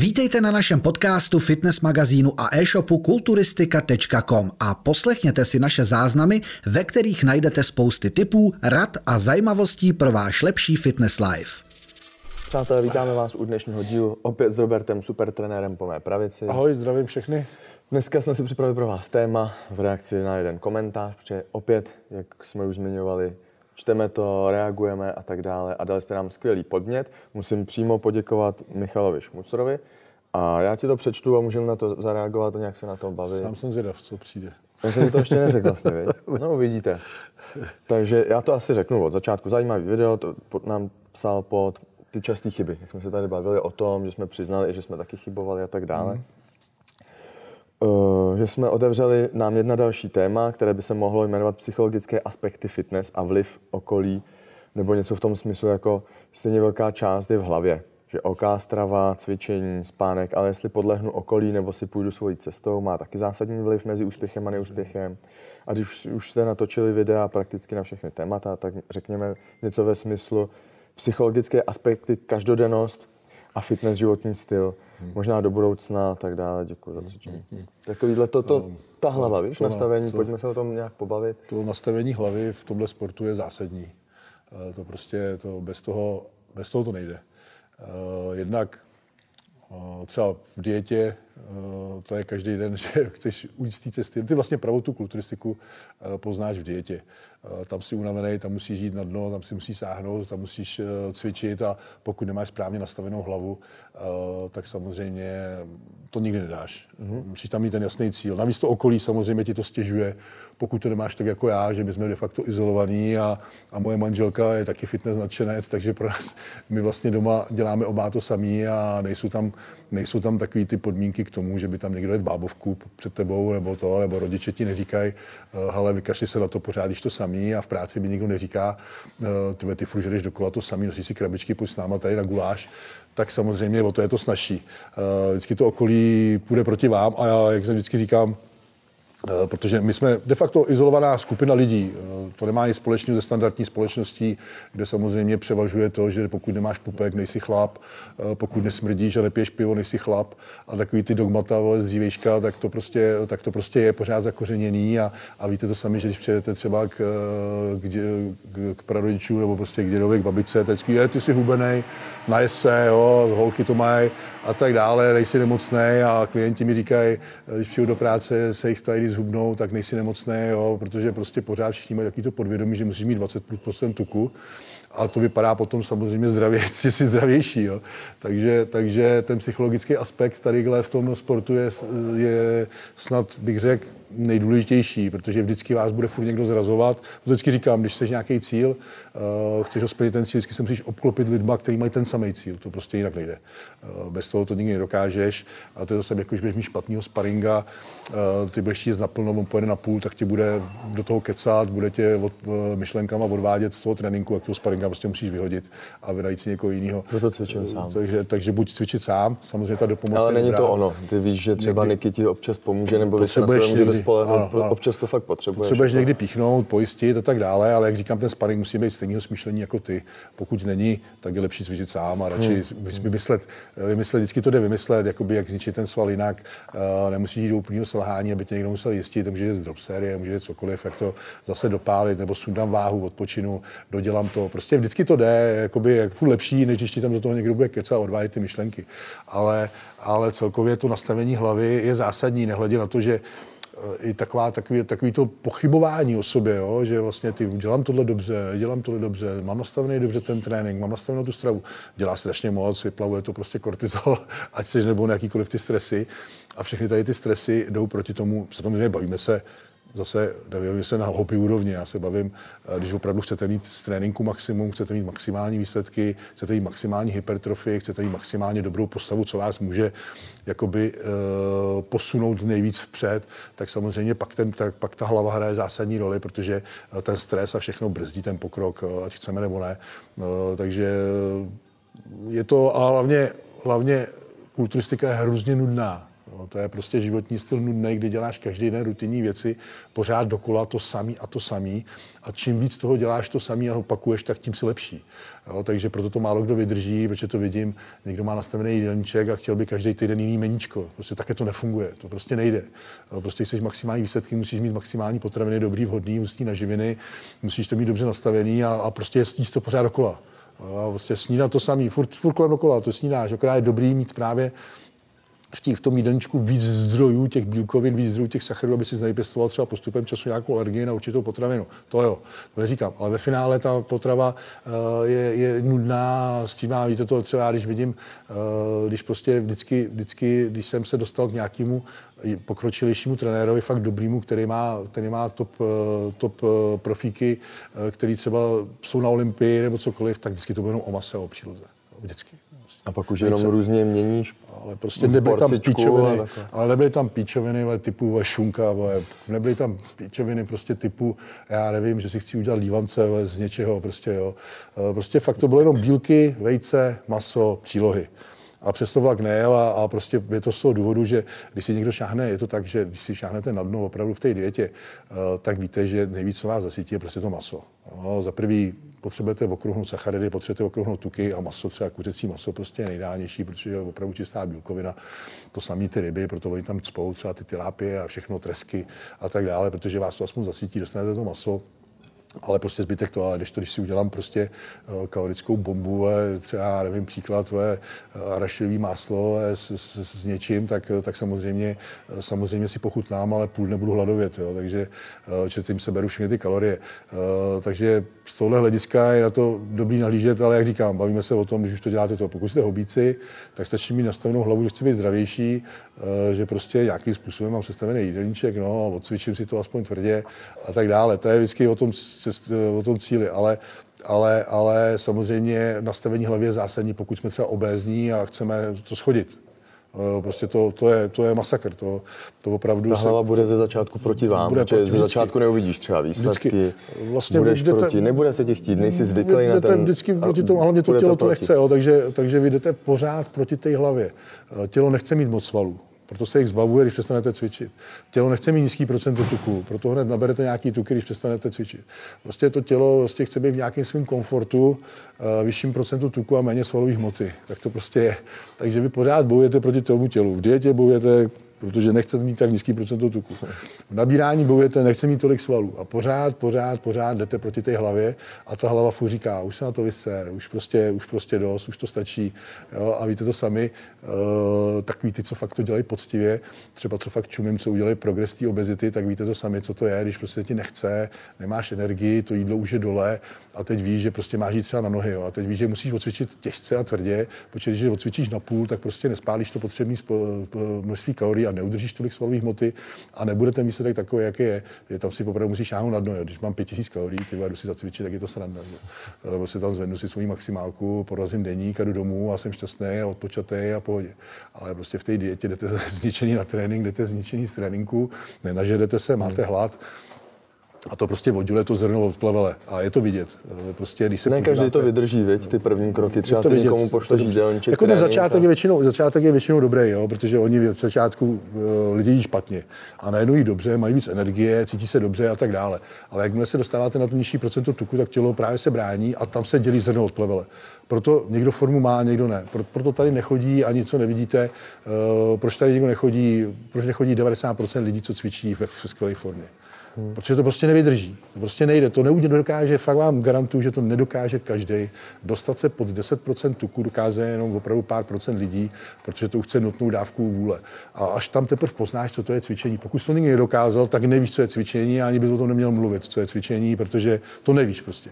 Vítejte na našem podcastu, fitness magazínu a e-shopu kulturistika.com a poslechněte si naše záznamy, ve kterých najdete spousty tipů, rad a zajímavostí pro váš lepší fitness life. Přátelé, vítáme vás u dnešního dílu opět s Robertem, supertrenérem po mé pravici. Ahoj, zdravím všechny. Dneska jsme si připravili pro vás téma v reakci na jeden komentář, protože opět, jak jsme už zmiňovali, čteme to, reagujeme a tak dále a dali jste nám skvělý podnět. Musím přímo poděkovat Michalovi Šmucrovi a já ti to přečtu a můžeme na to zareagovat a nějak se na tom bavit. Sám jsem zvědav, co přijde. Já jsem to ještě neřekl vlastně, viď? No uvidíte. Takže já to asi řeknu od začátku. Zajímavý video, to nám psal pod ty časté chyby, jak jsme se tady bavili o tom, že jsme přiznali, že jsme taky chybovali a tak dále. Mm. Uh, že jsme otevřeli nám jedna další téma, které by se mohlo jmenovat psychologické aspekty fitness a vliv okolí, nebo něco v tom smyslu, jako stejně velká část je v hlavě. Že oká, strava, cvičení, spánek, ale jestli podlehnu okolí nebo si půjdu svojí cestou, má taky zásadní vliv mezi úspěchem a neúspěchem. A když už jste natočili videa prakticky na všechny témata, tak řekněme něco ve smyslu psychologické aspekty, každodennost a fitness životní styl hmm. možná do budoucna a tak dále. Děkuji za cvičení. Hmm. Takovýhle to, to, um, ta hlava, víš, to, nastavení, to, pojďme se o tom nějak pobavit. To nastavení hlavy v tomhle sportu je zásadní. Eh, to prostě, to bez toho, bez toho to nejde. Eh, jednak třeba v dietě, to je každý den, že chceš ujít z té cesty. Ty vlastně pravou tu kulturistiku poznáš v dietě. Eh, tam si unavený, tam musíš jít na dno, tam si musíš sáhnout, tam musíš eh, cvičit a pokud nemáš správně nastavenou hlavu, eh, tak samozřejmě to nikdy nedáš. Mm-hmm. Musíš tam mít ten jasný cíl. Navíc to okolí samozřejmě ti to stěžuje, pokud to nemáš tak jako já, že my jsme de facto izolovaní a, a moje manželka je taky fitness nadšenec, takže pro nás my vlastně doma děláme oba to samý a nejsou tam, nejsou tam takové ty podmínky k tomu, že by tam někdo je bábovku před tebou nebo to, nebo rodiče ti neříkají, ale vykašli se na to pořád, když to samý a v práci mi nikdo neříká, ty, ty furt jdeš dokola to samý, nosíš si krabičky, pojď s náma tady na guláš, tak samozřejmě o to je to snažší. Vždycky to okolí půjde proti vám a já, jak jsem vždycky říkám, Eh, protože my jsme de facto izolovaná skupina lidí. Eh, to nemá nic společného ze standardní společností, kde samozřejmě převažuje to, že pokud nemáš pupek, nejsi chlap, eh, pokud nesmrdíš a nepiješ pivo, nejsi chlap. A takový ty dogmata z dřívejška, tak to prostě, tak to prostě je pořád zakořeněný a, a víte to sami, že když přijedete třeba k, k, k, k prarodičů nebo prostě k dědovi, k babice, teď je, ty jsi hubený, najez se, jo, holky to mají a tak dále, nejsi nemocný a klienti mi říkají, když přijdu do práce, se jich tady zhubnou, tak nejsi nemocný, jo, protože prostě pořád všichni mají takový to podvědomí, že musíš mít 20% tuku a to vypadá potom samozřejmě zdravě, že jsi zdravější. Jo. Takže, takže ten psychologický aspekt tadyhle v tom sportu je, je snad, bych řekl, nejdůležitější, protože vždycky vás bude furt někdo zrazovat. Vždycky říkám, když chceš nějaký cíl, uh, chceš ho splnit ten cíl, vždycky se musíš obklopit lidma, kteří mají ten samý cíl. To prostě jinak nejde. Uh, bez toho to nikdy nedokážeš. A to je zase, jako když budeš mít špatného sparinga, uh, ty budeš jít naplno, on pojede na půl, tak ti bude do toho kecat, bude tě od, uh, myšlenkama odvádět z toho tréninku, jak toho sparinga prostě musíš vyhodit a vynajít si někoho jiného. Proto cvičím sám. Takže, takže buď cvičit sám, samozřejmě ta dopomoc. Ale není to ono. Ty víš, že třeba Niky ti občas pomůže, nebo vy se na spolehnout, občas to fakt potřebuješ. Potřebuješ někdy píchnout, pojistit a tak dále, ale jak říkám, ten sparring musí být stejného smýšlení jako ty. Pokud není, tak je lepší cvičit sám a radši hmm. vymyslet, vymyslet, vždycky to jde vymyslet, jakoby jak zničit ten sval jinak. Uh, nemusíš jít do úplného selhání, aby tě někdo musel jistit, může jít z drop série, může jít cokoliv, jak to zase dopálit, nebo sundám váhu, odpočinu, dodělám to. Prostě vždycky to jde, jakoby jak furt lepší, než když ti tam do toho někdo bude kecat a odvádět ty myšlenky. Ale, ale celkově to nastavení hlavy je zásadní, nehledě na to, že i taková, takový, takový to pochybování o sobě, jo? že vlastně ty dělám tohle dobře, dělám tohle dobře, mám nastavený dobře ten trénink, mám nastavenou tu stravu, dělá strašně moc, vyplavuje to prostě kortizol, ať se nebo nějakýkoliv ty stresy a všechny tady ty stresy jdou proti tomu, samozřejmě bavíme se zase nevím, se na hobby úrovni. Já se bavím, eh, když opravdu chcete mít z tréninku maximum, chcete mít maximální výsledky, chcete mít maximální hypertrofii, chcete mít maximálně dobrou postavu, co vás může jakoby, uh, posunout nejvíc vpřed, tak samozřejmě pak, ten, tak, pak ta hlava hraje zásadní roli, protože eh, ten stres a všechno brzdí ten pokrok, ať chceme nebo ne. Uh, takže je to, a hlavně, hlavně kulturistika je hrozně nudná No, to je prostě životní styl nudný, kdy děláš každý den rutinní věci, pořád dokola to samý a to samý. A čím víc toho děláš to samý a opakuješ, tak tím si lepší. Jo, takže proto to málo kdo vydrží, protože to vidím, někdo má nastavený jídelníček a chtěl by každý týden jiný meníčko. Prostě také to nefunguje, to prostě nejde. Jo, prostě chceš maximální výsledky, musíš mít maximální potraviny, dobrý, vhodný, musíš na živiny, musíš to mít dobře nastavený a, a prostě jíst to pořád dokola. Jo, prostě snídat to samý, furt, furt kolem dokola, to snídáš, je dobrý mít právě v, tí, v tom jídelníčku víc zdrojů těch bílkovin, víc zdrojů těch sacharidů, aby si znajpěstoval třeba postupem času nějakou alergii na určitou potravinu. To jo, to neříkám. Ale ve finále ta potrava uh, je, je, nudná, s tím víte to třeba, když vidím, uh, když prostě vždycky, vždycky, když jsem se dostal k nějakému pokročilejšímu trenérovi, fakt dobrýmu, který má, který má top, eh, top profíky, který třeba jsou na Olympii nebo cokoliv, tak vždycky to bude jenom o mase, o příloze. Vždycky. A pak už jenom různě měníš ale prostě nebyly tam píčoviny, ale nebyly tam píčoviny ale typu ve šunka, ale nebyly tam píčoviny prostě typu, já nevím, že si chci udělat lívance ale z něčeho, prostě jo. Eh, prostě fakt to bylo jenom bílky, vejce, maso, přílohy. A přesto vlak nejel a, a prostě je to z toho důvodu, že když si někdo šáhne, je to tak, že když si šáhnete na dno opravdu v té dietě, uh, tak víte, že nejvíc, co vás zasytí, je prostě to maso. No, za prvý potřebujete okruhnout sacharidy, potřebujete okruhnout tuky a maso, třeba kuřecí maso, prostě je nejdálnější, protože je opravdu čistá bílkovina. To samé ty ryby, proto oni tam cpou třeba ty tilápie a všechno, tresky a tak dále, protože vás to aspoň zasytí, dostanete to maso, ale prostě zbytek to, ale když to, když si udělám prostě uh, kalorickou bombu, třeba, nevím, příklad, ve, uh, arašidový máslo s, s, s, něčím, tak, tak samozřejmě, samozřejmě si pochutnám, ale půl nebudu hladovět, jo, takže uh, tím se beru všechny ty kalorie. Takže z tohle hlediska je na to dobrý nahlížet, ale jak říkám, bavíme se o tom, když už to děláte to. Pokud jste hobíci, tak stačí mít nastavenou hlavu, že chci být zdravější, že prostě nějakým způsobem mám sestavený jídelníček, no, odcvičím si to aspoň tvrdě a tak dále. To je vždycky o tom cest, o tom cíli, ale ale, ale samozřejmě nastavení hlavy je zásadní, pokud jsme třeba obézní a chceme to schodit. Eh, prostě to, to, je, to je masakr. To, to opravdu Ta hlava se, bude ze začátku proti vám, bude protože ze začátku neuvidíš třeba výsledky, vždycky, vlastně budeš jdete, proti, nebude se ti chtít, nejsi zvyklý na ten... vždycky proti tomu, hlavně to tělo to, to nechce, jo, takže, takže vy jdete pořád proti té hlavě. Eh, tělo nechce mít moc svalů. Proto se jich zbavuje, když přestanete cvičit. Tělo nechce mít nízký procento tuku, proto hned naberete nějaký tuky, když přestanete cvičit. Prostě to tělo prostě chce být v nějakém svém komfortu, uh, vyšším procentu tuku a méně svalové hmoty. Tak to prostě je. Takže vy pořád bojujete proti tomu tělu. V dietě bojujete protože nechcete mít tak nízký procento tuku. V nabírání bojujete, nechce mít tolik svalů a pořád, pořád, pořád jdete proti té hlavě a ta hlava furt říká, už se na to vyser, už prostě, už prostě dost, už to stačí. Jo? A víte to sami, uh, takový ty, co fakt to dělají poctivě, třeba co fakt čumím, co udělají progres té obezity, tak víte to sami, co to je, když prostě ti nechce, nemáš energii, to jídlo už je dole a teď víš, že prostě máš jít třeba na nohy. Jo? A teď víš, že musíš odcvičit těžce a tvrdě, protože když odcvičíš na půl, tak prostě nespálíš to potřebné množství kalorií a neudržíš tolik svalové hmoty a nebude ten výsledek takový, jaký je. je tam si opravdu musíš šáhnout na dno. Jo. Když mám 5000 kalorií, ty jdu si zacvičit, tak je to sranda. Že? Prostě tam zvednu si svoji maximálku, porazím deník a jdu domů a jsem šťastný a odpočatý a pohodě. Ale prostě v té dietě jdete zničený na trénink, jdete zničený z tréninku, nenažedete se, máte hlad, a to prostě odděluje to zrno od plevele. A je to vidět. Prostě, když se ne podíváte, každý to vydrží, věď, ty první kroky. Třeba ty někomu pošleš jídelníček. Jako začátek, je většinou, začátek je většinou dobrý, jo, protože oni v začátku uh, lidi jí špatně. A najednou jí dobře, mají víc energie, cítí se dobře a tak dále. Ale jakmile se dostáváte na to nižší procento tuku, tak tělo právě se brání a tam se dělí zrno od plevele. Proto někdo formu má, někdo ne. Proto tady nechodí a nic, co nevidíte. Uh, proč tady někdo nechodí, proč nechodí 90% lidí, co cvičí ve skvělé formě? Hmm. Protože to prostě nevydrží. To prostě nejde. To nedokáže, fakt vám garantuju, že to nedokáže každý. Dostat se pod 10% tuku dokáže jenom opravdu pár procent lidí, protože to už chce nutnou dávku vůle. A až tam teprve poznáš, co to je cvičení. Pokud to nikdy nedokázal, tak nevíš, co je cvičení a ani bys o tom neměl mluvit, co je cvičení, protože to nevíš prostě.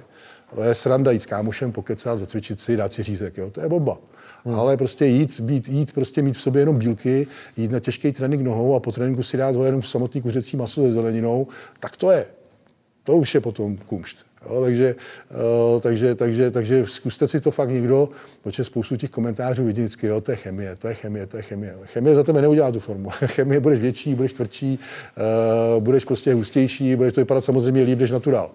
To je sranda jít s kámošem, pokecat, zacvičit si, dát si řízek. Jo? To je bomba. Hmm. Ale prostě jít, být, jít, prostě mít v sobě jenom bílky, jít na těžký trénink nohou a po tréninku si dát jenom samotný kuřecí maso se zeleninou, tak to je. To už je potom kumšt. Jo, takže, uh, takže, takže, takže zkuste si to fakt někdo, protože spoustu těch komentářů vidí vždycky, jo, to je chemie, to je chemie, to je chemie. Chemie za tebe neudělá tu formu. chemie budeš větší, budeš tvrdší, uh, budeš prostě hustější, budeš to vypadat samozřejmě líp než naturál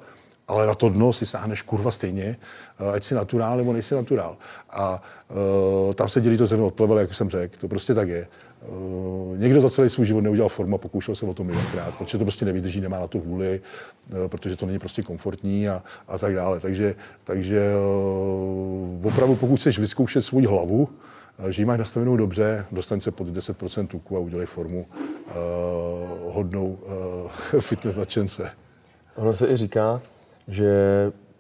ale na to dno si sáhneš kurva stejně, eh, ať si naturál nebo nejsi naturál. A uh, tam se dělí to zrno od plevele, jak jsem řekl, to prostě tak je. Uh, někdo za celý svůj život neudělal formu a pokoušel se o to milionkrát, protože to prostě nevydrží, nemá na to vůli, uh, protože to není prostě komfortní a, a tak dále. Takže, takže uh, opravdu pokud chceš vyzkoušet svou hlavu, že ji máš nastavenou dobře, dostaň se pod 10% tuku a udělej formu uh, hodnou uh, fitness nadšence. Ono se i říká, že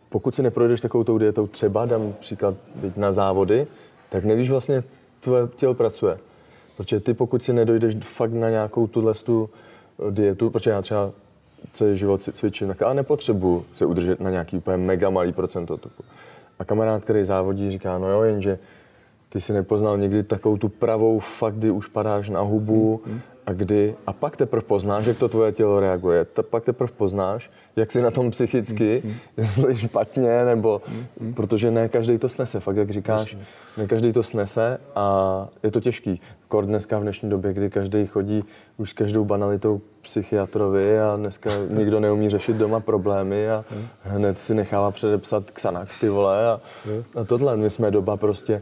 pokud si neprojdeš takovou tou dietou, třeba dám příklad na závody, tak nevíš vlastně, tvoje tělo pracuje. Protože ty pokud si nedojdeš fakt na nějakou tuhle tu eh, dietu, protože já třeba celý život cvičím, tak ale nepotřebuji se udržet na nějaký úplně mega malý procento tuku. A kamarád, který závodí, říká, no jo, jenže ty si nepoznal někdy takovou tu pravou fakt, kdy už padáš na hubu mm, mm a kdy, a pak teprve poznáš, jak to tvoje tělo reaguje. Ta, pak teprve poznáš, jak jsi na tom psychicky, mm, mm. jestli špatně, nebo, mm, mm. protože ne každý to snese, fakt jak říkáš, ne každý to snese a je to těžký. Kor dneska v dnešní době, kdy každý chodí už s každou banalitou psychiatrovi a dneska nikdo neumí řešit doma problémy a mm. hned si nechává předepsat Xanax, ty vole a, a tohle. My jsme doba prostě,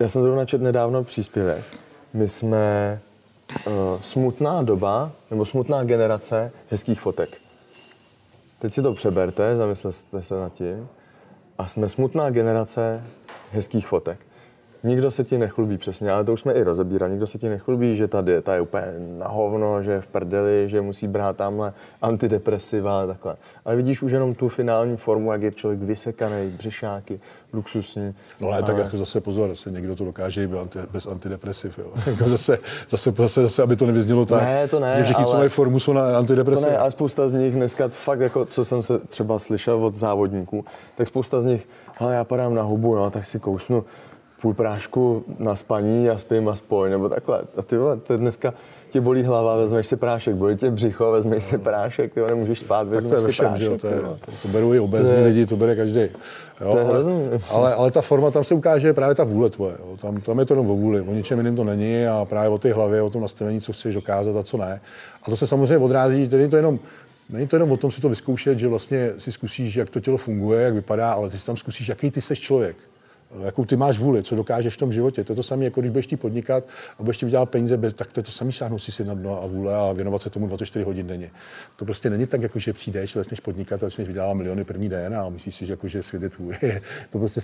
já jsem zrovna četl nedávno příspěvek, my jsme smutná doba nebo smutná generace hezkých fotek. Teď si to přeberte, zamyslete se nad tím. A jsme smutná generace hezkých fotek. Nikdo se ti nechlubí přesně, ale to už jsme i rozebírali. Nikdo se ti nechlubí, že ta dieta je úplně na hovno, že je v prdeli, že musí brát tamhle antidepresiva a takhle. Ale vidíš už jenom tu finální formu, jak je člověk vysekaný, břišáky, luxusní. No ale, tak jako zase pozor, se někdo to dokáže i bez antidepresiv. Jo. Jako zase, zase, zase, zase, aby to nevyznělo tak, ne, to ne, že všichni, ale, co mají formu, jsou na antidepresiv. To ne, ale spousta z nich dneska fakt, jako, co jsem se třeba slyšel od závodníků, tak spousta z nich, ale já padám na hubu, no, tak si kousnu půl prášku na spaní a spím aspoň, nebo takhle. A ty vole, to dneska tě bolí hlava, vezmeš si prášek, bolí tě břicho, vezmeš si prášek, jo, nemůžeš spát, vezmeš tak to je si prášek. Že, to, je, to, to berou i obezní je, lidi, to bere každý. Jo, to je ale, ale, ale, ta forma, tam se ukáže právě ta vůle tvoje. Jo. Tam, tam je to jenom o vůli, o ničem jiném to není a právě o té hlavě, o tom nastavení, co chceš dokázat a co ne. A to se samozřejmě odrází, tedy to jenom Není to jenom o tom si to vyzkoušet, že vlastně si zkusíš, jak to tělo funguje, jak vypadá, ale ty si tam zkusíš, jaký ty seš člověk jakou ty máš vůli, co dokážeš v tom životě. To je to samé, jako když budeš ti podnikat a budeš ti vydělat peníze, bez, tak to je to samé šáhnout si na dno a vůle a věnovat se tomu 24 hodin denně. To prostě není tak, jako že přijdeš, začneš podnikat a začneš vydělat miliony první den a myslíš si, že, jako, že svět je tvůj. to prostě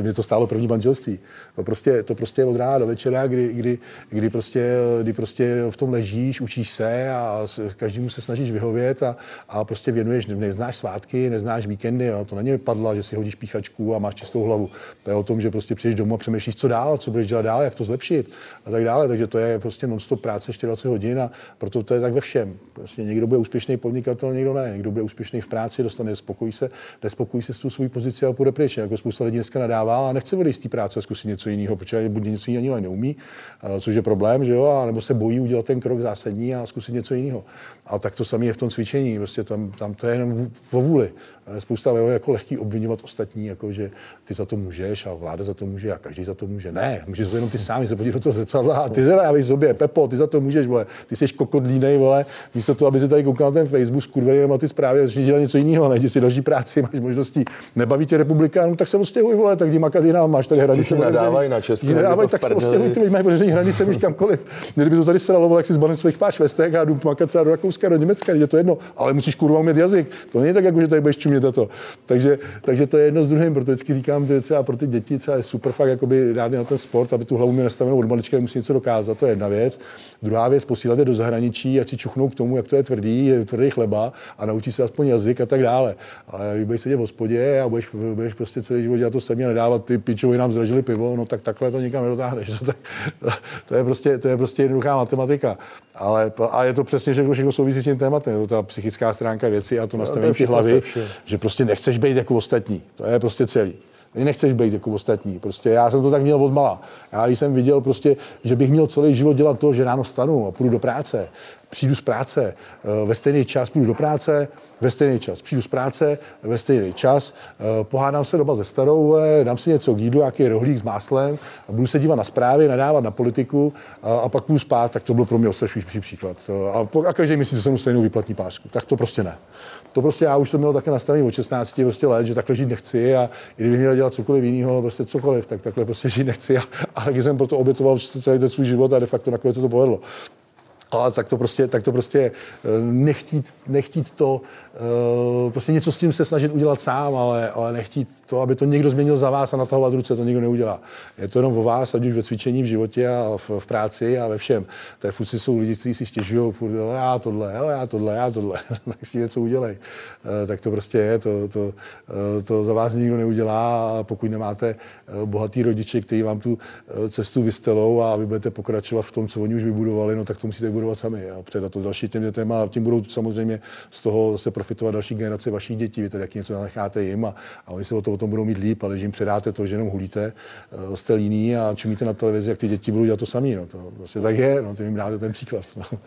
mě to stálo první manželství. To prostě, to prostě je od rána do večera, kdy, kdy, kdy, prostě, kdy prostě v tom ležíš, učíš se a každému se snažíš vyhovět a, a prostě věnuješ, neznáš svátky, neznáš víkendy, jo. to není padla, že si hodíš píchačku a máš čistou hlavu. To je tom, že prostě přijdeš domů a přemýšlíš, co dál, co budeš dělat dál, jak to zlepšit a tak dále. Takže to je prostě non-stop práce 24 hodin a proto to je tak ve všem. Prostě někdo bude úspěšný podnikatel, někdo ne. Někdo bude úspěšný v práci, dostane spokojí se, nespokojí se s tou svou pozici a půjde pryč. Jako spousta lidí dneska nadává a nechce odejít z té práce zkusit něco jiného, protože buď něco jiného neumí, což je problém, že jo, a nebo se bojí udělat ten krok zásadní a zkusit něco jiného. A tak to samé je v tom cvičení. Prostě tam, tam to je jenom o vůli. Spousta je jako lehký obvinovat ostatní, jako že ty za to můžeš a vláda za to může a každý za to může. Ne, můžeš to jenom ty sám, se podívat do toho zrcadla a ty zadávej sobě, Pepo, ty za to můžeš, vole. Ty jsi kokodlínej, vole, místo toho, aby si tady koukal na ten Facebook, skurvený na ty zprávy a začneš dělat něco jiného, najdi si další práci, máš možnosti, nebaví tě republikánů, tak se odstěhuj, vole, tak jdi makat jinam, máš tady hranice. nadávají na Česku. Nadávají, tak se odstěhuj, ty mají otevřené hranice už kamkoliv. Kdyby to tady sralo, jak si zbaven svých páč vestek a jdu makat třeba do Rakouska, do Německa, je to jedno, ale musíš kurva umět jazyk. To není tak, jako že tady budeš čumět to. Takže, takže to je jedno s druhým, proto vždycky říkám, že třeba pro ty děti třeba je super fakt jakoby dát na ten sport, aby tu hlavu měl nastavenou od malička, musí něco dokázat, to je jedna věc. Druhá věc, posílat je do zahraničí, ať si čuchnou k tomu, jak to je tvrdý, je tvrdý chleba a naučí se aspoň jazyk a tak dále. Ale když budeš sedět v hospodě a budeš, budeš prostě celý život dělat to samé a nedávat ty pičovi nám zražili pivo, no tak takhle to nikam nedotáhneš. To, to, je prostě, to je prostě jednoduchá matematika. Ale a je to přesně všechno, všechno souvisí s tím tématem, ta psychická stránka věci a to no, nastavení no, hlavy, že prostě nechceš být jako ostatní. To je prostě celý. Nechceš být jako ostatní. Prostě já jsem to tak měl od mala. Já když jsem viděl prostě, že bych měl celý život dělat to, že ráno stanu a půjdu do práce, přijdu z práce, eh, ve stejný čas půjdu do práce, ve stejný čas. Přijdu z práce, ve stejný čas, eh, pohádám se doma ze starou, dám si něco k jídlu, jaký rohlík s máslem, a budu se dívat na zprávy, nadávat na politiku a, a pak půjdu spát, tak to byl pro mě odstrašující příklad. A, a každý že jsem stejnou výplatní pásku. Tak to prostě ne. To prostě já už to měl také nastavený od 16 prostě let, že takhle žít nechci a i kdybych měl dělat cokoliv jiného, prostě cokoliv, tak takhle prostě žít nechci a, a taky jsem proto obětoval celý ten svůj život a de facto nakonec se to povedlo. Ale tak to prostě, tak to prostě eh, nechtít, nechtít to, Eh, prostě něco s tím se snažit udělat sám, ale, ale nechtít to, aby to někdo změnil za vás a natahovat ruce, to nikdo neudělá. Je to jenom o vás, ať už ve cvičení, v životě a v, v práci a ve všem. To furt jsou lidi, kteří si stěžují, furt, já tohle, já tohle, já tohle, tak si něco udělej. Eh, tak to prostě je, to, to, eh, to za vás nikdo neudělá a pokud nemáte bohatý rodiče, kteří vám tu cestu vystelou a vy budete pokračovat v tom, co oni už vybudovali, no tak to musíte budovat sami a předat to další těm dětem a tím budou samozřejmě z toho se profitovat další generace vašich dětí. Vy to jak něco necháte jim a, a oni se o, to, o tom budou mít líp, ale když jim předáte to, že jenom hulíte, jste líní a čumíte na televizi, jak ty děti budou dělat to samý. No. To prostě tak je, no, ty jim dáte ten příklad. No.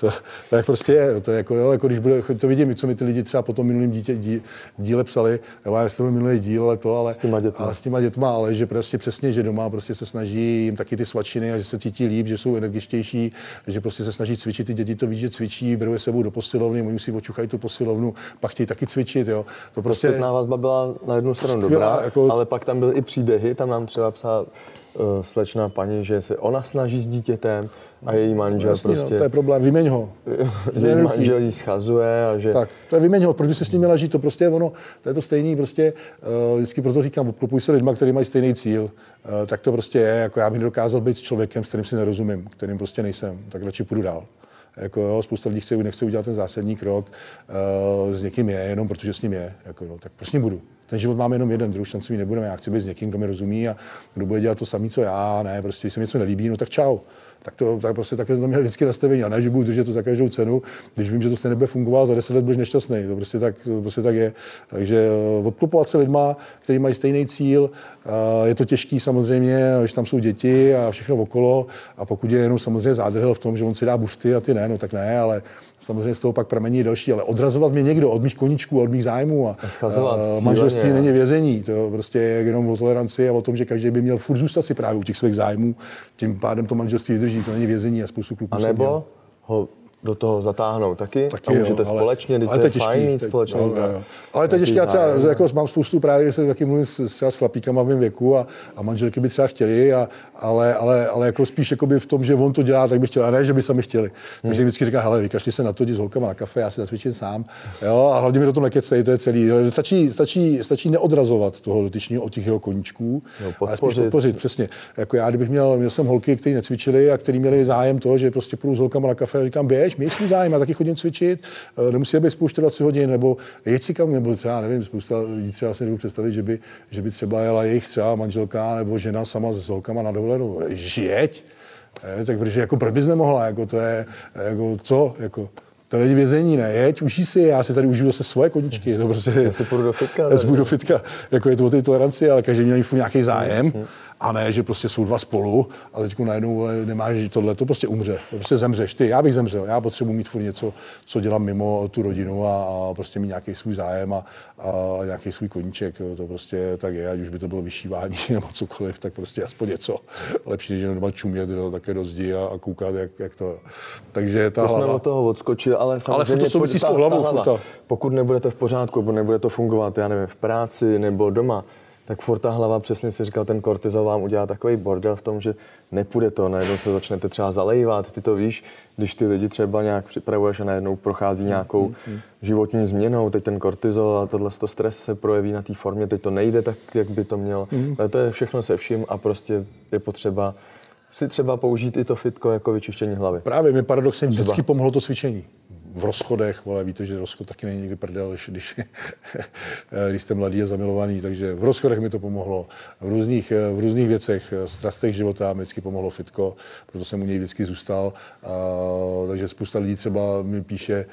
To, jak prostě je. No. To je jako, jo, jako když bude, to vidím, co mi ty lidi třeba po tom minulém dítě, dí, díle psali, já jsem minulý díl, ale to, ale s těma dětma. Ale s těma dětma, ale že prostě přesně, že doma prostě se snaží jim taky ty svačiny a že se cítí líp, že jsou energičtější, že prostě se snaží cvičit, ty děti to ví, že cvičí, berou se sebou do posilovny, oni si očuchají tu posilovnu, pak chtějí taky cvičit. Jo. To prostě... Zpětná vazba byla na jednu stranu dobrá, jako... ale pak tam byly i příběhy, tam nám třeba psala uh, slečná paní, že se ona snaží s dítětem a její manžel Jasně, prostě... No, to je problém, vyměň ho. její manžel jí schazuje a že... Tak, to je vyměň ho, proč by se s ním měla žít, to prostě je ono, to je to stejný, prostě uh, vždycky proto říkám, obklopuj se lidma, kteří mají stejný cíl, uh, tak to prostě je, jako já bych dokázal být s člověkem, s kterým si nerozumím, kterým prostě nejsem, tak radši půjdu dál. Jako, jo, spousta lidí chce, nechce udělat ten zásadní krok, uh, s někým je, jenom protože s ním je. Jako, no, tak prostě budu. Ten život máme jenom jeden, druhou šanci nebudeme. Já chci být s někým, kdo mi rozumí a kdo bude dělat to samé, co já. Ne, prostě, když se mi něco nelíbí, no tak čau tak to tak prostě takhle jsem měl vždycky nastavení. A ne, že budu držet to za každou cenu, když vím, že to stejně nebude fungovat, za deset let budeš nešťastný. To prostě tak, to prostě tak je. Takže eh, odklopovat se lidma, kteří mají stejný cíl, eh, je to těžký samozřejmě, když tam jsou děti a všechno okolo. A pokud je jenom samozřejmě zádrhel v tom, že on si dá bušty a ty ne, no tak ne, ale samozřejmě z toho pak pramení další, ale odrazovat mě někdo od mých koníčků, od mých zájmů a, a manželství cíleně. není vězení. To prostě je jenom o toleranci a o tom, že každý by měl furt zůstat si právě u těch svých zájmů. Tím pádem to manželství vydrží, to není vězení a spoustu kluků. A nebo ho do toho zatáhnout taky, taky a můžete jo, společně, ale, ale to je fajn mít společně. Jo, jo. Ale to je těžké, já třeba jako mám spoustu právě, se taky mluvím s, třeba s chlapíkama v mém věku a, a manželky by třeba chtěli, a, ale, ale, ale jako spíš jakoby v tom, že on to dělá, tak by chtěl, a ne, že by sami chtěli. Hmm. Takže vždycky říká, hele, vykašli se na to, jdi s holkama na kafe, já si zacvičím sám. Jo, a hlavně mi do toho nekecej, to je celý. Stačí, stačí, stačí neodrazovat toho dotyčního od těch jeho koníčků, jo, ale spíš podpořit, přesně. Jako já, kdybych měl, měl jsem holky, kteří necvičili a kteří měli zájem toho, že prostě půjdu s holkama na kafe, říkám, běž, měj svůj zájem, a taky chodím cvičit, eh, nemusí být spoustu 20 hodin, nebo jeď si kam, nebo třeba, nevím, spousta lidí třeba si nebudu představit, že by, že by třeba jela jejich třeba manželka nebo žena sama s holkama na dovolenou. Jeď, eh, tak protože jako proč bys nemohla, jako to je, jako co, jako, to není vězení, ne, jeď, užij si, já si tady užiju zase svoje koničky. To prostě, já si půjdu do fitka. Já si půjdu do fitka, jako je to o té toleranci, ale každý měl nějaký zájem. Mm-hmm a ne, že prostě jsou dva spolu a teď najednou nemáš tohle, to prostě umře, to prostě zemřeš. Ty, já bych zemřel, já potřebuji mít furt něco, co dělám mimo tu rodinu a, a prostě mít nějaký svůj zájem a, a nějaký svůj koníček, jo, to prostě tak je, ať už by to bylo vyšívání nebo cokoliv, tak prostě aspoň něco. Lepší, než jenom doma čumět jo, také do zdi a, a koukat, jak, jak to. Takže ta to hlava... jsme od toho odskočili, ale samozřejmě ale to souvisí s tou hlavou. Ta hlava, pokud nebudete v pořádku, nebo nebude to fungovat, já nevím, v práci nebo doma, tak furt ta hlava, přesně si říkal, ten kortizol vám udělá takový bordel v tom, že nepůjde to, najednou se začnete třeba zalejvat, ty to víš, když ty lidi třeba nějak připravuješ a najednou prochází nějakou mm, mm, životní změnou, teď ten kortizol a tohle to stres se projeví na té formě, teď to nejde tak, jak by to mělo. Mm. Ale to je všechno se vším a prostě je potřeba si třeba použít i to fitko jako vyčištění hlavy. Právě mi paradoxně vždycky pomohlo to cvičení. V rozchodech, ale víte, že rozchod taky není nikdy prdel, když, když, když jste mladý a zamilovaný, takže v rozchodech mi to pomohlo. V různých, v různých věcech, strastech života mi vždycky pomohlo fitko, proto jsem u něj vždycky zůstal. A, takže spousta lidí třeba mi píše,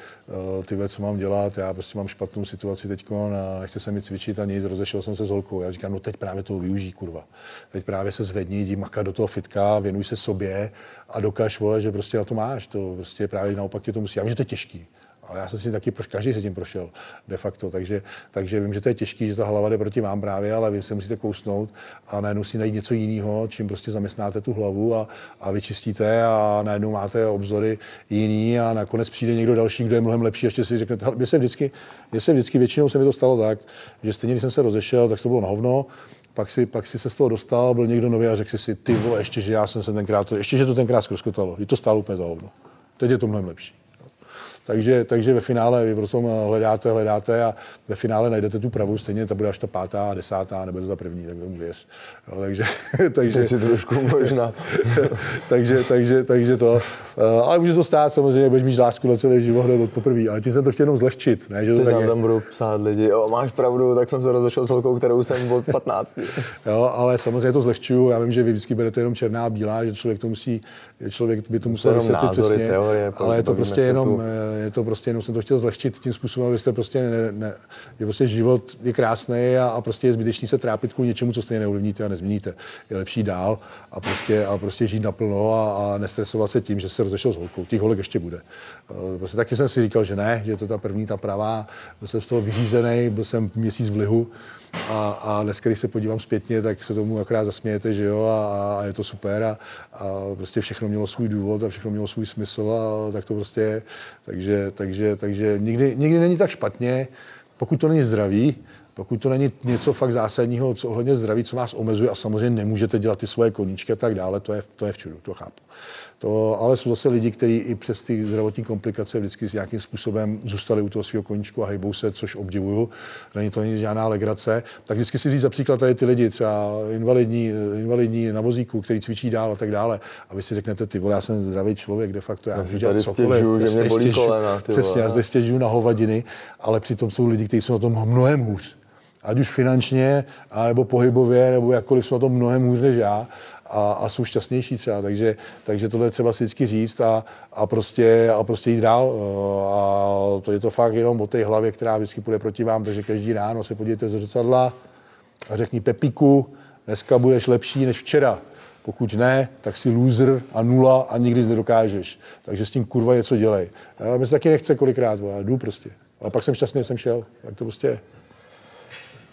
ty věci, co mám dělat, já prostě mám špatnou situaci teď a nechce se mi cvičit a nic, rozešel jsem se s holkou. Já říkám, no teď právě toho využij, kurva. Teď právě se zvedni, jdi makat do toho fitka, věnuj se sobě a dokáž, vole, že prostě na to máš. To prostě právě naopak tě to musí. Já vím, že to je těžký. Ale já jsem si taky, každý se tím prošel de facto, takže, takže vím, že to je těžký, že ta hlava jde proti vám právě, ale vy se musíte kousnout a najednou si najít něco jiného, čím prostě zaměstnáte tu hlavu a, a vyčistíte a najednou máte obzory jiný a nakonec přijde někdo další, kdo je mnohem lepší, ještě si řeknete, mě se vždycky, mě se vždycky většinou se mi to stalo tak, že stejně, když jsem se rozešel, tak to bylo na hovno, pak si, pak si se z toho dostal, byl někdo nový a řekl si, ty vole, ještě, že já jsem se tenkrát, ještě, že to tenkrát zkroskotalo. Je to stálo úplně za hovno. Teď je to mnohem lepší. Takže, takže ve finále vy potom hledáte, hledáte a ve finále najdete tu pravou, stejně ta bude až ta pátá, desátá, nebo to ta první, tak tomu věř. Jo, takže, takže, Teď si trošku možná. takže, takže, takže to, eh, ale může to stát samozřejmě, budeš mít lásku na celý život od poprvé, ale ti jsem to chtěl jenom zlehčit. Ne, že to Teď tak tam budou psát lidi, jo, máš pravdu, tak jsem se rozešel s holkou, kterou jsem od 15. jo, ale samozřejmě to zlehčuju, já vím, že vy vždycky berete jenom černá a bílá, že člověk to musí člověk by to musel vysvětlit přesně, teorie, ale je to prostě jenom, tu. Je to prostě jenom, jsem to chtěl zlehčit tím způsobem, abyste prostě, ne, ne, je prostě život je krásný a, a, prostě je zbytečný se trápit kvůli něčemu, co stejně neovlivníte a nezměníte. Je lepší dál a prostě, a prostě žít naplno a, a nestresovat se tím, že se rozešel s holkou. Těch holek ještě bude. Eh, prostě taky jsem si říkal, že ne, že je to ta první, ta pravá. Byl jsem z toho vyřízený, byl jsem měsíc v lihu a, a dneska, když se podívám zpětně, tak se tomu akorát zasmějete, že jo, a, a je to super a, a prostě všechno mělo svůj důvod a všechno mělo svůj smysl a tak to prostě je. Takže, takže, takže nikdy, nikdy není tak špatně, pokud to není zdravý, pokud to není něco fakt zásadního, co ohledně zdraví, co vás omezuje a samozřejmě nemůžete dělat ty svoje koníčky a tak dále, to je, to je v čudu, to chápu. To, ale jsou zase lidi, kteří i přes ty zdravotní komplikace vždycky s nějakým způsobem zůstali u toho svého koníčku a hejbou se, což obdivuju. Není to není žádná legrace. Tak vždycky si říct za příklad tady ty lidi, třeba invalidní, invalidní na vozíku, který cvičí dál a tak dále. A vy si řeknete, ty vole, já jsem zdravý člověk, de facto já, já si tady stěžu, že mě bolí kolena. Přesně, já zde stěžuju na hovadiny, ale přitom jsou lidi, kteří jsou na tom mnohem hůř ať už finančně, nebo pohybově, nebo jakkoliv jsou na tom mnohem hůř než já a, a jsou šťastnější třeba. Takže, takže tohle je třeba si vždycky říct a, a, prostě, a prostě jít dál. A to je to fakt jenom o té hlavě, která vždycky půjde proti vám, takže každý ráno se podívejte z zrcadla a řekni Pepiku, dneska budeš lepší než včera. Pokud ne, tak si loser a nula a nikdy nedokážeš. Takže s tím kurva něco dělej. Já se taky nechce kolikrát, já jdu prostě. A pak jsem šťastný, jsem šel. Tak to prostě je.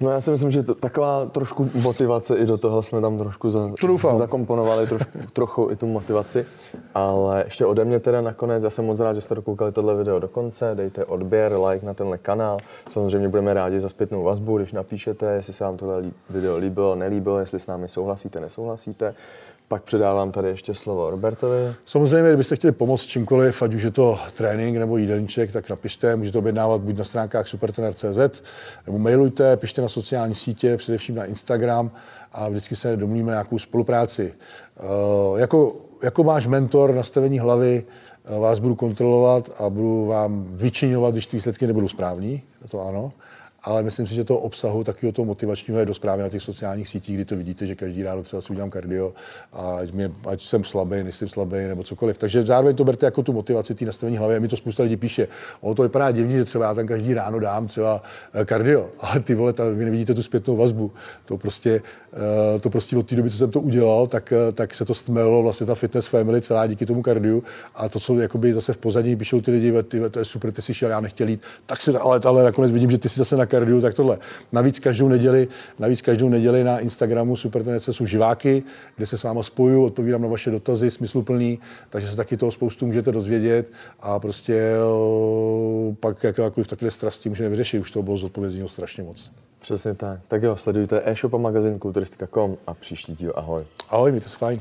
No já si myslím, že to, taková trošku motivace i do toho jsme tam trošku za, zakomponovali trošku, trochu i tu motivaci. Ale ještě ode mě teda nakonec, já jsem moc rád, že jste dokoukali tohle video do konce, dejte odběr, like na tenhle kanál. Samozřejmě budeme rádi za zpětnou vazbu, když napíšete, jestli se vám tohle video líbilo, nelíbilo, jestli s námi souhlasíte, nesouhlasíte. Pak předávám tady ještě slovo Robertovi. Samozřejmě, kdybyste chtěli pomoct čímkoliv, ať už je to trénink nebo jídelníček, tak napište, můžete objednávat buď na stránkách supertrener.cz, nebo mailujte, pište na sociální sítě, především na Instagram a vždycky se domluvíme nějakou spolupráci. Uh, jako, jako váš mentor nastavení hlavy uh, vás budu kontrolovat a budu vám vyčinovat, když ty výsledky nebudou správní, to ano ale myslím si, že to obsahu takového toho motivačního je dost právě na těch sociálních sítích, kdy to vidíte, že každý ráno třeba si udělám kardio a ať, mě, ať jsem slabý, nejsem slabý nebo cokoliv. Takže zároveň to berte jako tu motivaci, ty nastavení hlavy. A mi to spousta lidí píše. O to vypadá divně, že třeba já tam každý ráno dám třeba eh, kardio, ale ty vole, ta, vy nevidíte tu zpětnou vazbu. To prostě, eh, to prostě od té doby, co jsem to udělal, tak, eh, tak se to stmelilo vlastně ta fitness family celá díky tomu kardiu. A to, co jakoby zase v pozadí píšou ty lidi, ty, to je super, ty jsi šel, já nechtěl jít, tak si, ale, ale nakonec vidím, že ty si zase na kardiu, tak tohle. Navíc každou neděli, navíc každou neděli na Instagramu Supertenece jsou živáky, kde se s váma spojuju, odpovídám na vaše dotazy, smysluplný, takže se taky toho spoustu můžete dozvědět a prostě pak jakékoliv takové strasti můžeme vyřešit. Už toho bylo zodpovězeno strašně moc. Přesně tak. Tak jo, sledujte e-shop a magazin kulturistika.com a příští díl ahoj. Ahoj, mějte se fajn.